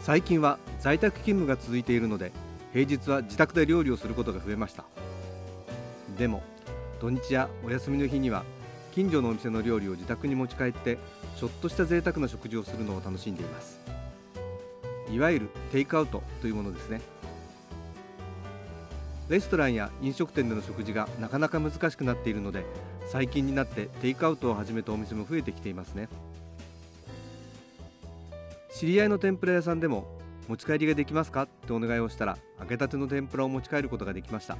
最近は在宅勤務が続いているので平日は自宅で料理をすることが増えました。でも土日やお休みの日には近所のお店の料理を自宅に持ち帰ってちょっとした贅沢な食事をするのを楽しんでいます。いわゆるテイクアウトというものですね。レストランや飲食店での食事がなかなか難しくなっているので最近になってテイクアウトを始めたお店も増えてきていますね。知り合いの天ぷら屋さんでも持ち帰りができますか？ってお願いをしたら揚げたての天ぷらを持ち帰ることができました。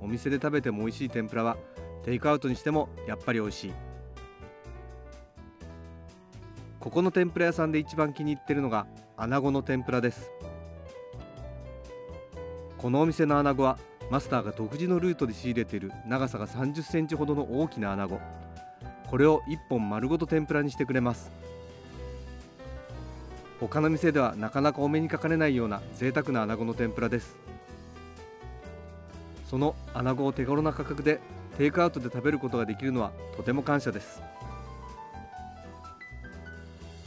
お店で食べても美味しい天ぷらはテイクアウトにしてもやっぱり美味しい。ここの天ぷら屋さんで一番気に入ってるのが穴子の天ぷらです。このお店の穴子はマスターが独自のルートで仕入れている長さが30センチほどの大きな穴子。これを1本丸ごと天ぷらにしてくれます。他の店ではなかなかお目にかかれないような贅沢な穴子の天ぷらです。その穴子を手頃な価格でテイクアウトで食べることができるのはとても感謝です。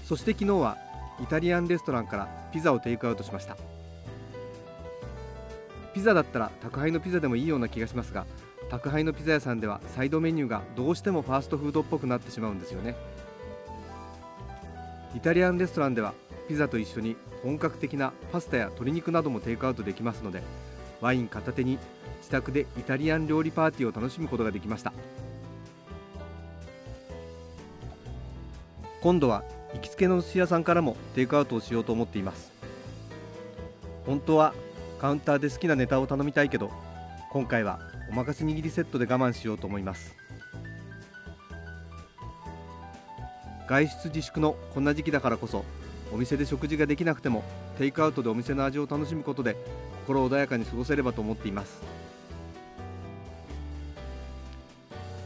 そして昨日はイタリアンレストランからピザをテイクアウトしました。ピザだったら宅配のピザでもいいような気がしますが宅配のピザ屋さんではサイドメニューがどうしてもファーストフードっぽくなってしまうんですよね。イタリアンレストランではピザと一緒に本格的なパスタや鶏肉などもテイクアウトできますのでワイン片手に自宅でイタリアン料理パーティーを楽しむことができました。今度は行きつけの寿司屋さんからもテイクアウトをしようと思っています。本当はカウンターで好きなネタを頼みたいけど今回はおまかせ握りセットで我慢しようと思います。外出自粛のこんな時期だからこそお店で食事ができなくてもテイクアウトでお店の味を楽しむことで心穏やかに過ごせればと思っています。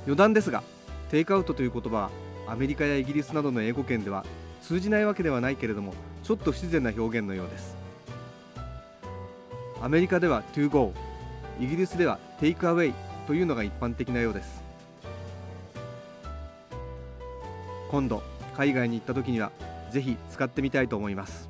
余談ですがテイクアウトという言葉はアメリカやイギリスなどの英語圏では通じないわけではないけれどもちょっと不自然な表現のようです。アメリカでは to go イギリスでは take away というのが一般的なようです。今度海外に行った時にはぜひ使ってみたいと思います。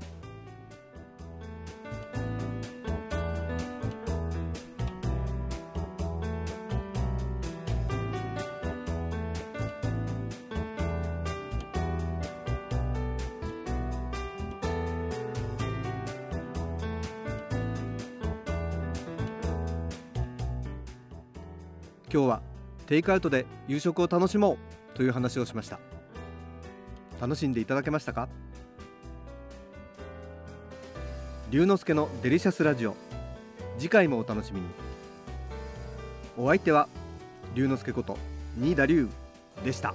今日はテイクアウトで夕食を楽しもうという話をしました。楽しんでいただけましたか？龍之介のデリシャスラジオ。次回もお楽しみに。お相手は龍之介こと新田龍でした。